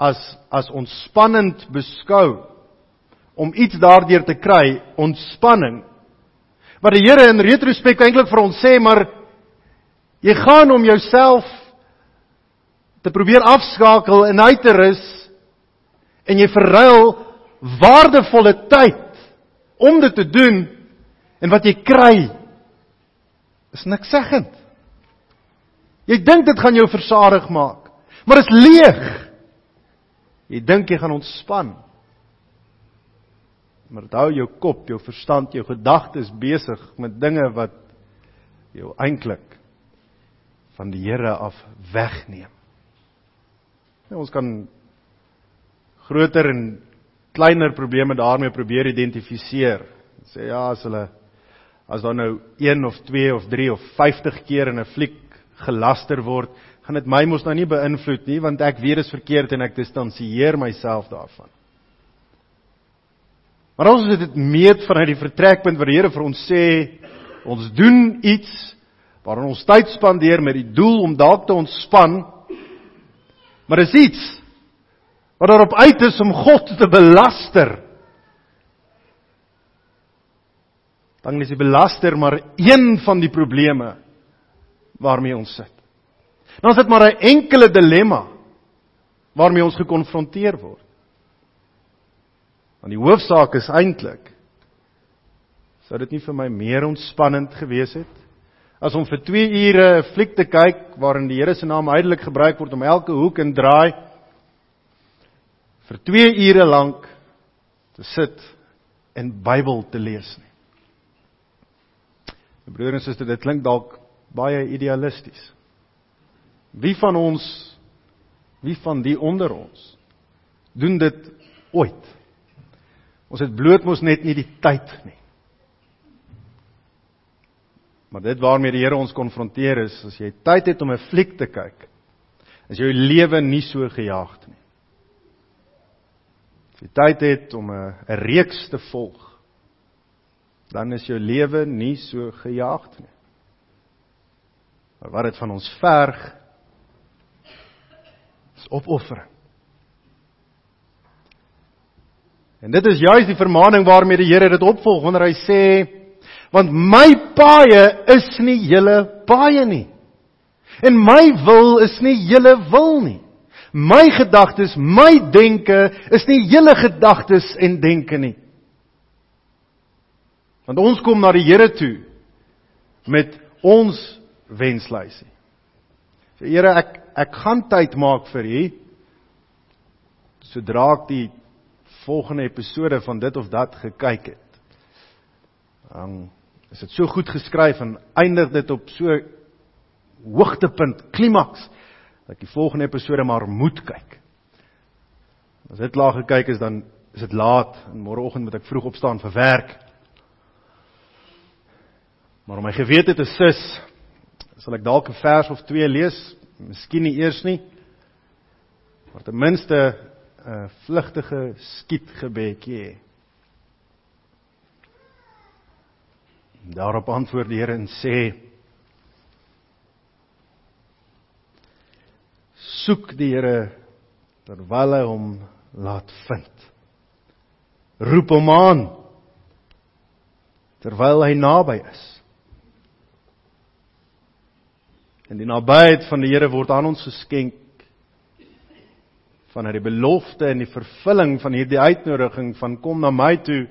as as ontspannend beskou om iets daardeur te kry, ontspanning. Maar die Here in retrospek eintlik vir ons sê, maar jy gaan om jouself te probeer afskakel en uit te rus en jy verruil waardevolle tyd om dit te doen en wat jy kry is niks seggend. Jy dink dit gaan jou versadig maak, maar dit is leeg. Jy dink jy gaan ontspan. Maar hou jou kop, jou verstand, jou gedagtes besig met dinge wat jou eintlik van die Here af wegneem. En ons kan groter en kleiner probleme daarmee probeer identifiseer. Sê ja, as hulle as daar nou 1 of 2 of 3 of 50 keer in 'n fliek gelaster word, gaan dit my mos nou nie beïnvloed nie want ek weet dit is verkeerd en ek distansieer myself daarvan. Maar ons moet dit meet vanuit die vertrekpunt waar die Here vir ons sê ons doen iets waarin ons tyd spandeer met die doel om dalk te ontspan. Maar dis iets wat daarop uit is om God te belaster, dan is die belaster maar een van die probleme waarmee ons sit. Dan is dit maar 'n enkele dilemma waarmee ons gekonfronteer word. Want die hoofsaak is eintlik sou dit nie vir my meer ontspannend gewees het as om vir 2 ure 'n fliek te kyk waarin die Here se naam uitelik gebruik word om elke hoek en draai vir 2 ure lank te sit en Bybel te lees nie. Broer en suster, dit klink dalk baie idealisties. Wie van ons wie van die onder ons doen dit ooit? Ons het bloot mos net nie die tyd nie. Maar dit waarmee die Here ons konfronteer is as jy tyd het om 'n fliek te kyk, is jou lewe nie so gejaagd nie. As jy tyd het om 'n reeks te volg, dan is jou lewe nie so gejaagd nie. Maar wat dit van ons verg is opoffering. En dit is juis die vermaning waarmee die Here dit opvolg wanneer hy sê want my paaie is nie julle paaie nie. En my wil is nie julle wil nie. My gedagtes, my denke is nie julle gedagtes en denke nie. Want ons kom na die Here toe met ons wenslysie. Sê Here, ek ek gaan tyd maak vir U. Sodra ek die volgende episode van dit of dat gekyk het. Dan is dit so goed geskryf en eindig dit op so hoogtepunt, klimaks dat ek die volgende episode maar moet kyk. As dit klaar gekyk is dan is dit laat en môreoggend moet ek vroeg opstaan vir werk. Maar om my gewete te sis, sal ek dalk 'n vers of twee lees, miskien nie eers nie. Maar ten minste 'n vlugtige skietgebedjie hê. Daarop antwoord die Here en sê: Soek die Here terwyl hy hom laat vind. Roep hom aan terwyl hy naby is. En die nabyheid van die Here word aan ons geskenk vanuit die belofte en die vervulling van hierdie uitnodiging van kom na my toe.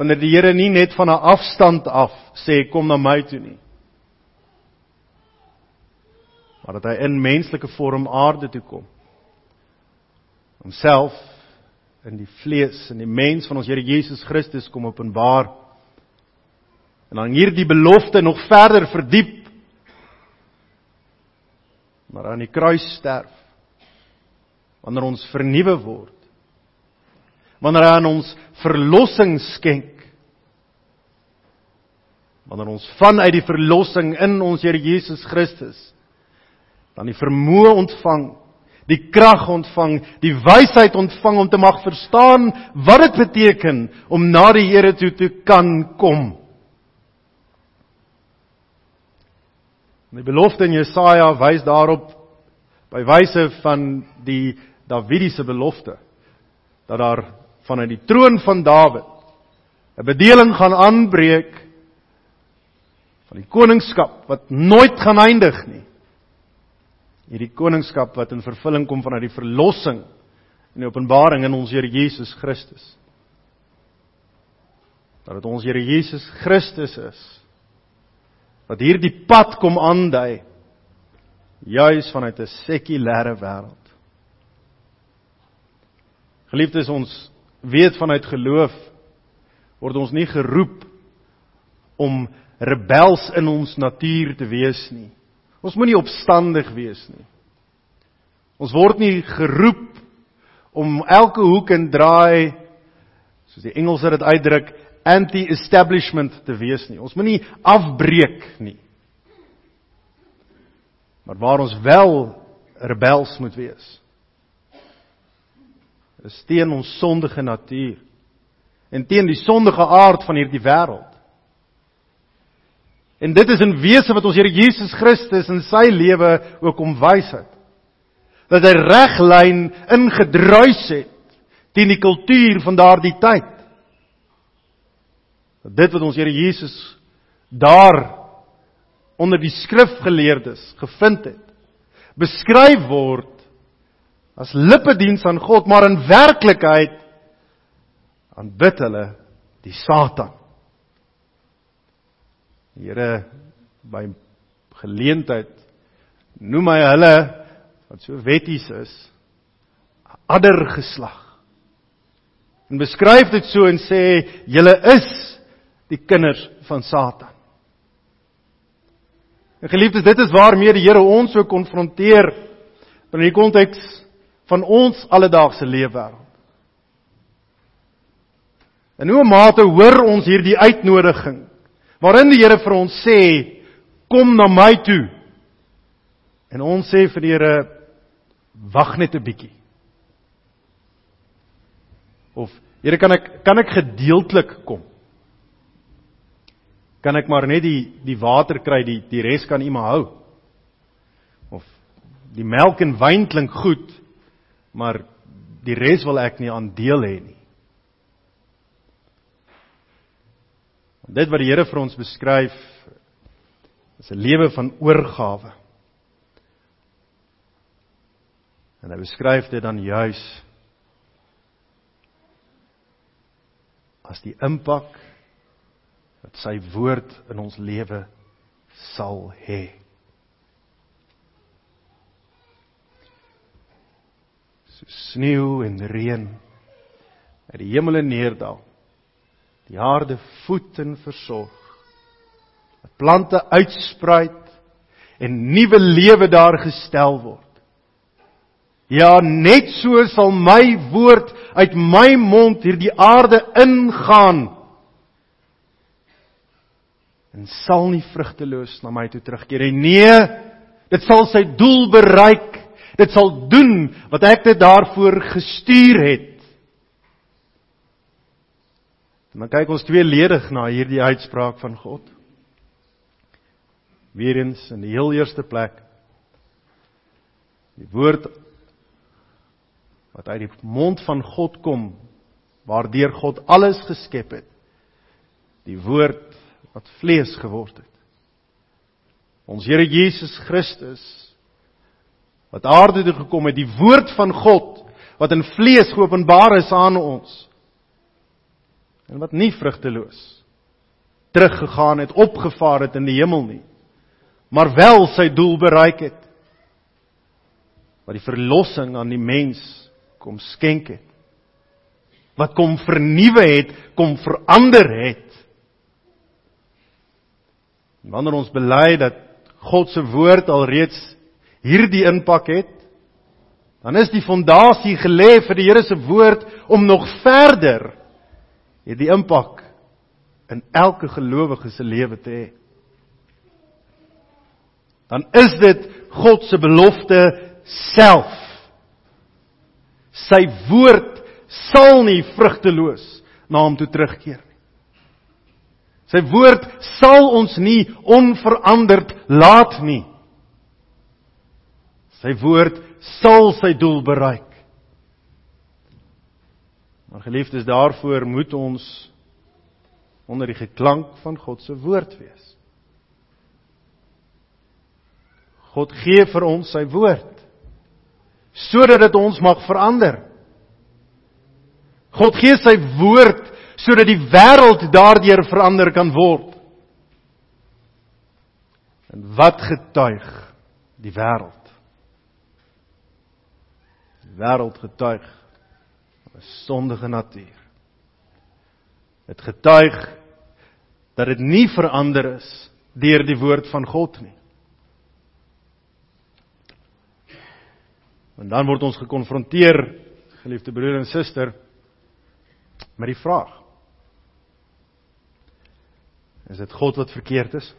Wanneer die Here nie net van 'n afstand af sê kom na my toe nie. Maar dat hy in menslike vorm aarde toe kom. Homself in die vlees en die mens van ons Here Jesus Christus kom openbaar. En dan hierdie belofte nog verder verdiep maar aan die kruis sterf. Wanneer ons vernuwe word. Wanneer hy aan ons verlossing skenk. Wanneer ons vanuit die verlossing in ons Here Jesus Christus dan die vermoë ontvang, die krag ontvang, die wysheid ontvang om te mag verstaan wat dit beteken om na die Here toe te kan kom. Die belofte in Jesaja wys daarop by wyse van die Davidiese belofte dat daar vanuit die troon van Dawid 'n bedeling gaan aanbreek van die koningskap wat nooit gaan eindig nie. Hierdie koningskap wat in vervulling kom vanuit die verlossing en die openbaring in ons Here Jesus Christus. Dat dit ons Here Jesus Christus is wat hierdie pad kom aandui juis vanuit 'n sekulêre wêreld. Geliefdes, ons weet vanuit geloof word ons nie geroep om rebels in ons natuur te wees nie. Ons moenie opstandig wees nie. Ons word nie geroep om elke hoek en draai soos die Engelse dit uitdruk anti-establishment te wees nie. Ons moenie afbreek nie. Maar waar ons wel rebels moet wees. Is teen ons sondige natuur en teen die sondige aard van hierdie wêreld. En dit is in wese wat ons Here Jesus Christus in sy lewe ook kom wys het. Dat hy reglyn ingedruis het teen die kultuur van daardie tyd. Dat dit wat ons Here Jesus daar onder die skrifgeleerdes gevind het, beskryf word as lippediens aan God, maar in werklikheid aanbid hulle die Satan. Here by geleentheid noem hy hulle wat so wetties is adder geslag. En beskryf dit so en sê julle is die kinders van Satan. En geliefdes, dit is waarmee die Here ons so konfronteer in die konteks van ons alledaagse leefwêreld. In hoe mate hoor ons hierdie uitnodiging waarin die Here vir ons sê kom na my toe. En ons sê vir die Here wag net 'n bietjie. Of Here kan ek kan ek gedeeltelik kom? Kan ek maar net die die water kry, die die res kan U maar hou? Of die melk en wyn klink goed, maar die res wil ek nie aandeel hê nie. Dit wat die Here vir ons beskryf is 'n lewe van oorgawe. En hy beskryf dit dan juis as die impak wat sy woord in ons lewe sal hê. So sneeu en reën uit die hemel neerdal die aarde voed en versorg. Dat plante uitspruit en nuwe lewe daar gestel word. Ja, net so sal my woord uit my mond hierdie aarde ingaan en sal nie vrugteloos na my toe terugkeer nie. Nee, dit sal sy doel bereik. Dit sal doen wat ek dit daarvoor gestuur het. Dan kyk ons tweeledig na hierdie uitspraak van God. Weerens in die heel eerste plek die woord wat uit die mond van God kom waardeur God alles geskep het. Die woord wat vlees geword het. Ons Here Jesus Christus wat aarde toe gekom het, die woord van God wat in vlees geopenbaar is aan ons en wat nie vrugteloos teruggegaan het, opgevaar het in die hemel nie, maar wel sy doel bereik het. Wat die verlossing aan die mens kom skenk het. Wat kom vernuwe het, kom verander het. Wanneer ons bely dat God se woord alreeds hierdie impak het, dan is die fondasie gelê vir die Here se woord om nog verder het die impak in elke gelowige se lewe te hê. Dan is dit God se belofte self. Sy woord sal nie vrugteloos na hom toe terugkeer. Sy woord sal ons nie onveranderd laat nie. Sy woord sal sy doel bereik. Maar geliefdes, daarvoor moet ons onder die geklank van God se woord wees. God gee vir ons sy woord sodat dit ons mag verander. God gee sy woord sodat die wêreld daardeur verander kan word. En wat getuig die wêreld? Die wêreld getuig 'n sondige natuur. Dit getuig dat dit nie verander is deur die woord van God nie. En dan word ons gekonfronteer, geliefde broer en suster, met die vraag: Is dit God wat verkeerd is?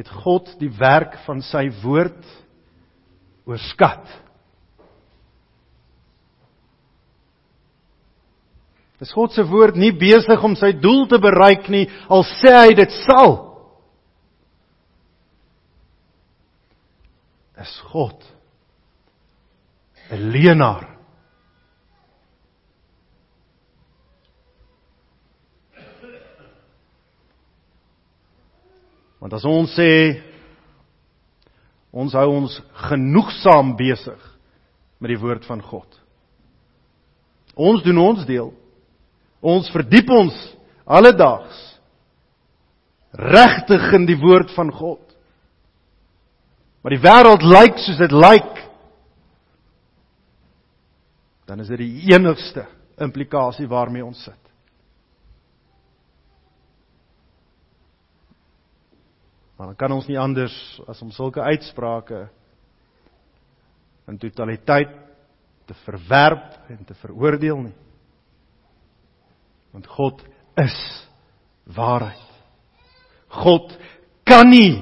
het God die werk van sy woord oorskat. Is God se woord nie besig om sy doel te bereik nie al sê hy dit sal? Is God 'n leenaar? Want as ons sê ons hou ons genoegsaam besig met die woord van God. Ons doen ons deel. Ons verdiep ons alledaags regtig in die woord van God. Maar die wêreld lyk soos dit lyk. Dan is dit die enigste implikasie waarmee ons sit. Maar dan kan ons nie anders as om sulke uitsprake in totaliteit te verwerp en te veroordeel nie. Want God is waarheid. God kan nie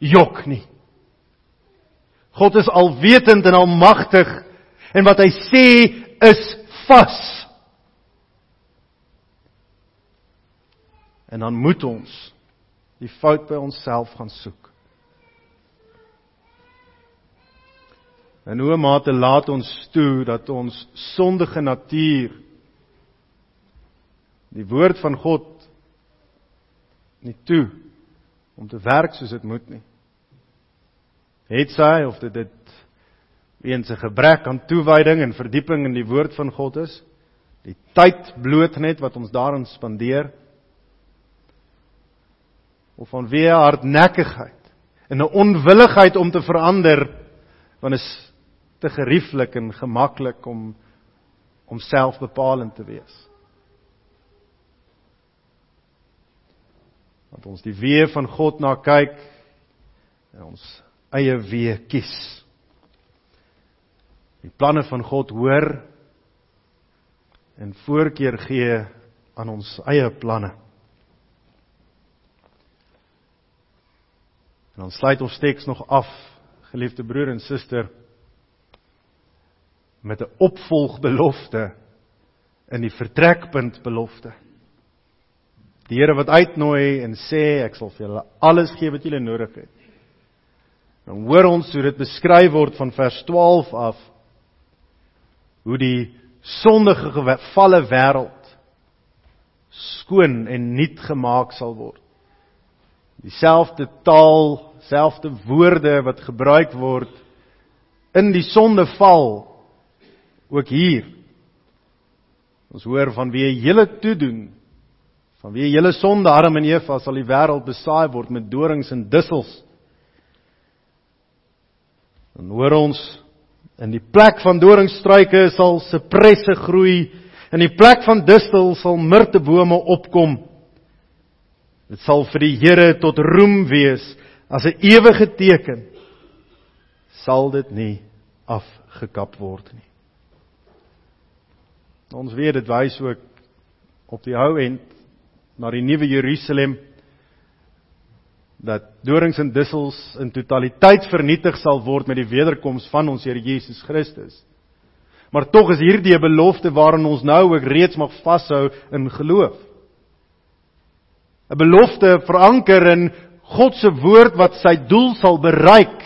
jok nie. God is alwetend en almagtig en wat hy sê is vas. En dan moet ons die fout by onsself gaan soek. En hoe mate laat ons toe dat ons sondige natuur die woord van God nie toe om te werk soos dit moet nie. Het sy of dit dit weens 'n gebrek aan toewyding en verdieping in die woord van God is, die tyd bloot net wat ons daarin spandeer, of vanweë hardnekkigheid en 'n onwilligheid om te verander want is te gerieflik en gemaklik om om selfbepalend te wees. Want ons die weë van God na kyk en ons eie weë kies. Die planne van God hoor en voorkeur gee aan ons eie planne. En dan sluit ons teks nog af, geliefde broer en suster, met 'n opvolgbelofte in die vertrekpunt belofte. Die Here wat uitnooi en sê ek sal vir julle alles gee wat julle nodig het. Dan hoor ons hoe dit beskryf word van vers 12 af hoe die sondige gevalle wêreld skoon en nuut gemaak sal word. Dieselfde taal selfde woorde wat gebruik word in die sondeval ook hier. Ons hoor van wie hele toedoen van wie hele sonde Adam en Eva sal die wêreld besaai word met dorings en dussels. Dan hoor ons in die plek van doringstruike sal sipresse groei in die plek van distels sal mirtebome opkom. Dit sal vir die Here tot roem wees as 'n ewige teken sal dit nie afgekap word nie. Ons weet dit wys ook op die ou end na die nuwe Jerusalem dat dorings en dussels in totaliteit vernietig sal word met die wederkoms van ons Here Jesus Christus. Maar tog is hierdie 'n belofte waaraan ons nou ook reeds mag vashou in geloof. 'n Belofte veranker in God se woord wat sy doel sal bereik.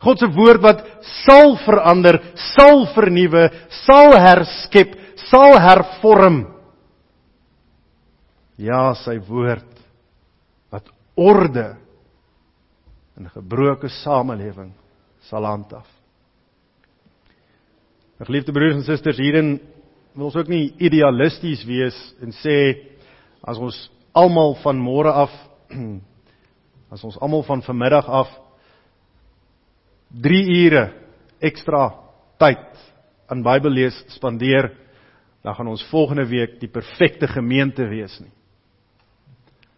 God se woord wat sal verander, sal vernuwe, sal herskep, sal hervorm. Ja, sy woord orde in 'n gebroke samelewing sal handhaaf. Geliefde broers en susters, hierin wil ons ook nie idealisties wees en sê as ons almal van môre af as ons almal van vanmiddag af 3 ure ekstra tyd aan Bybel lees spandeer, dan gaan ons volgende week die perfekte gemeente wees nie.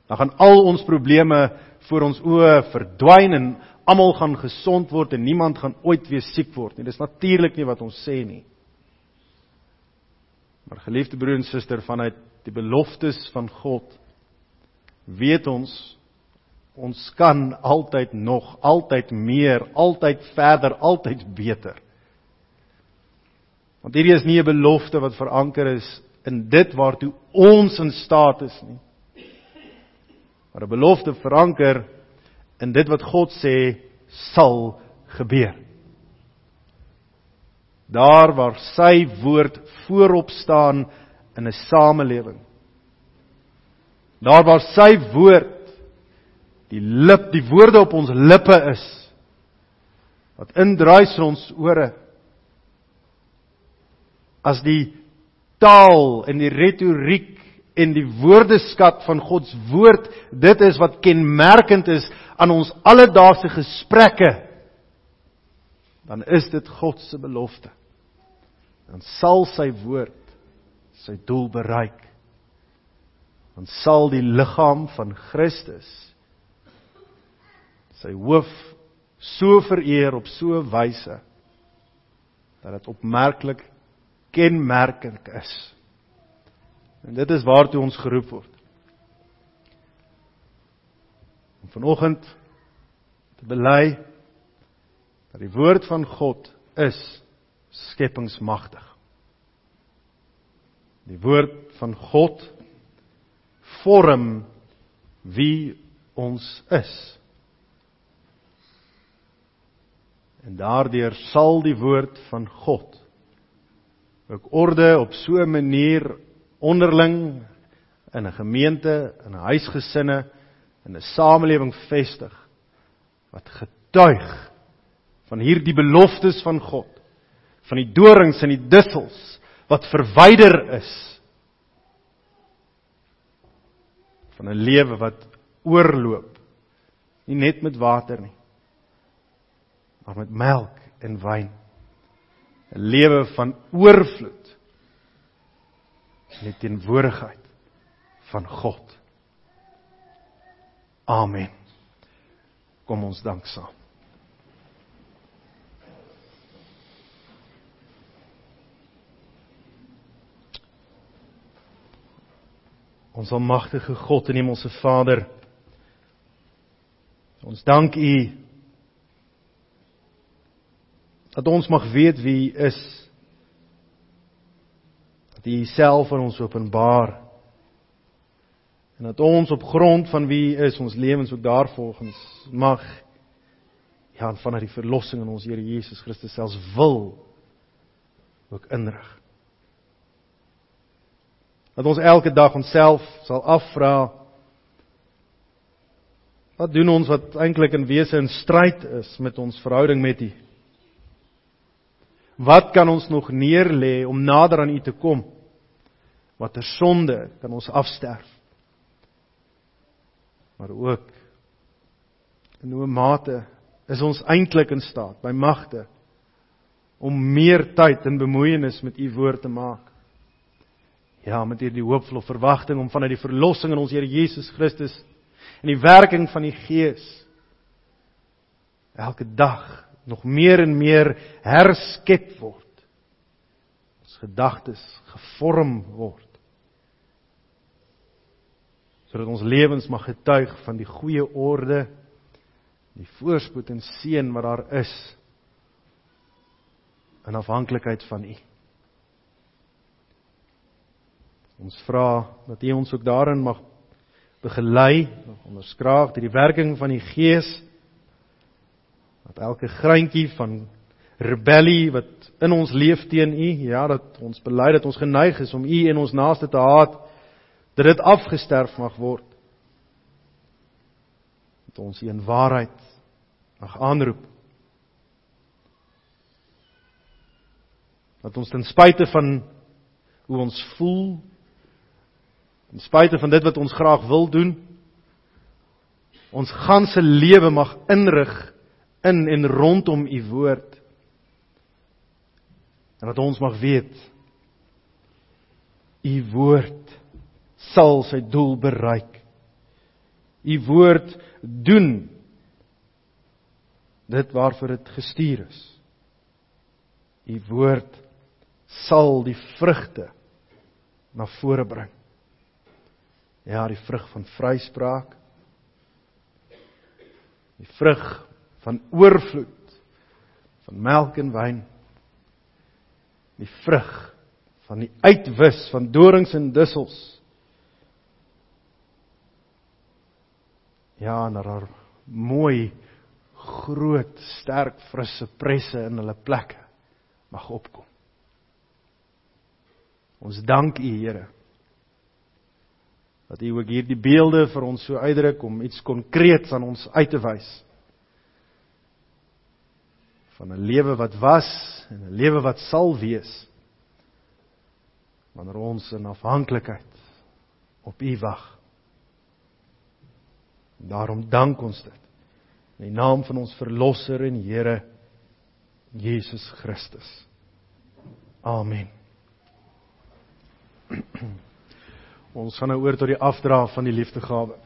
Dan gaan al ons probleme voor ons oë verdwyn en almal gaan gesond word en niemand gaan ooit weer siek word nie. Dis natuurlik nie wat ons sê nie. Maar geliefde broer en suster, vanuit die beloftes van God weet ons ons kan altyd nog, altyd meer, altyd verder, altyd beter. Want hierdie is nie 'n belofte wat veranker is in dit waartoe ons in staat is nie. Maar 'n belofte veranker in dit wat God sê sal gebeur. Daar waar sy woord voorop staan in 'n samelewing. Daar waar sy woord die lip die woorde op ons lippe is wat indruis in ons ore as die taal en die retoriek en die woordeskat van God se woord dit is wat kenmerkend is aan ons alledaagse gesprekke. Dan is dit God se belofte. Dan sal sy woord sy doel bereik. Dan sal die liggaam van Christus sy hoof so vereer op so 'n wyse dat dit opmerklik kenmerkend is. En dit is waartoe ons geroep word. Om vanoggend te bely dat die woord van God is skepingsmagtig. Die woord van God vorm wie ons is. En daardeur sal die woord van God ook orde op so 'n manier onderling in 'n gemeente, in 'n huisgesinne, in 'n samelewing vestig wat getuig van hierdie beloftes van God, van die dorings en die dussels wat verwyder is van 'n lewe wat oorloop nie net met water nie maar met melk en wyn. 'n Lewe van oorvloed. In die teenwoordigheid van God. Amen. Kom ons dank saam. Ons almagtige God en Hemelse Vader. Ons dank U dat ons mag weet wie U is. Dat U self aan ons openbaar. En dat ons op grond van wie U is ons lewens ook daarvolgens mag ja, vanuit die verlossing in ons Here Jesus Christus selfs wil ook inrig. Dat ons elke dag onsself sal afvra wat doen ons wat eintlik in wese in stryd is met ons verhouding met U? Wat kan ons nog neerlê om nader aan U te kom? Watter sonde kan ons afsterf? Maar ook in hoe mate is ons eintlik in staat by magte om meer tyd en bemoeienis met U woord te maak? Ja, met hierdie hoopvolle verwagting om vanuit die verlossing in ons Here Jesus Christus en die werking van die Gees elke dag nog meer en meer herskep word. Ons gedagtes gevorm word. Sodat ons lewens mag getuig van die goeie orde, die voorspoed en seën wat daar is in afhanklikheid van U. Ons vra dat U ons ook daarin mag begelei, onderskraag deur die werking van die Gees dat elke greintjie van rebellie wat in ons leef teen U, ja, dat ons bely dat ons geneig is om U en ons naaste te haat, dat dit afgesterf mag word. Dat ons U in waarheid mag aanroep. Dat ons ten spyte van hoe ons voel, ten spyte van dit wat ons graag wil doen, ons ganse lewe mag inrig in en rondom u woord. En dat ons mag weet u woord sal sy doel bereik. U woord doen dit waarvoor dit gestuur is. U woord sal die vrugte na vore bring. Ja, die vrug van vryspraak. Die vrug van oorvloed van melk en wyn Die vrug van die uitwis van dorings en dussels. Ja, en daar mooi groot, sterk, frisse presse in hulle plekke mag opkom. Ons dank U, Here. Dat U ook hierdie beelde vir ons so uitdruk om iets konkreets aan ons uit te wys. Van 'n lewe wat was en 'n lewe wat sal wees. Wanneer ons in afhanklikheid op U wag. Daarom dank ons dit. In die naam van ons verlosser en Here Jesus Christus. Amen. Ons gaan nou oor tot die afdra van die liefdegawe.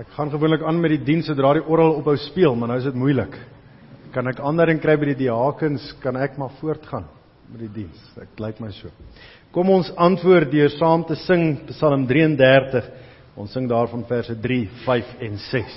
Ek gaan gewoonlik aan met die diens sodra die oral ophou speel, maar nou is dit moeilik. Kan ek ander en kry by die diakens, kan ek maar voortgaan met die diens. Dit lyk my so. Kom ons antwoord deur saam te sing Psalm 33. Ons sing daarvan verse 3, 5 en 6.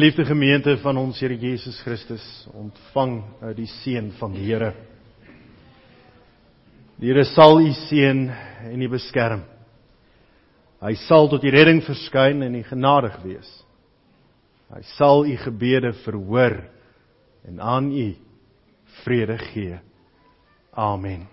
Geliefde gemeente van ons Here Jesus Christus, ontvang nou die seën van die Here. Die Here sal u seën en u beskerm. Hy sal tot u redding verskyn en u genadig wees. Hy sal u gebede verhoor en aan u vrede gee. Amen.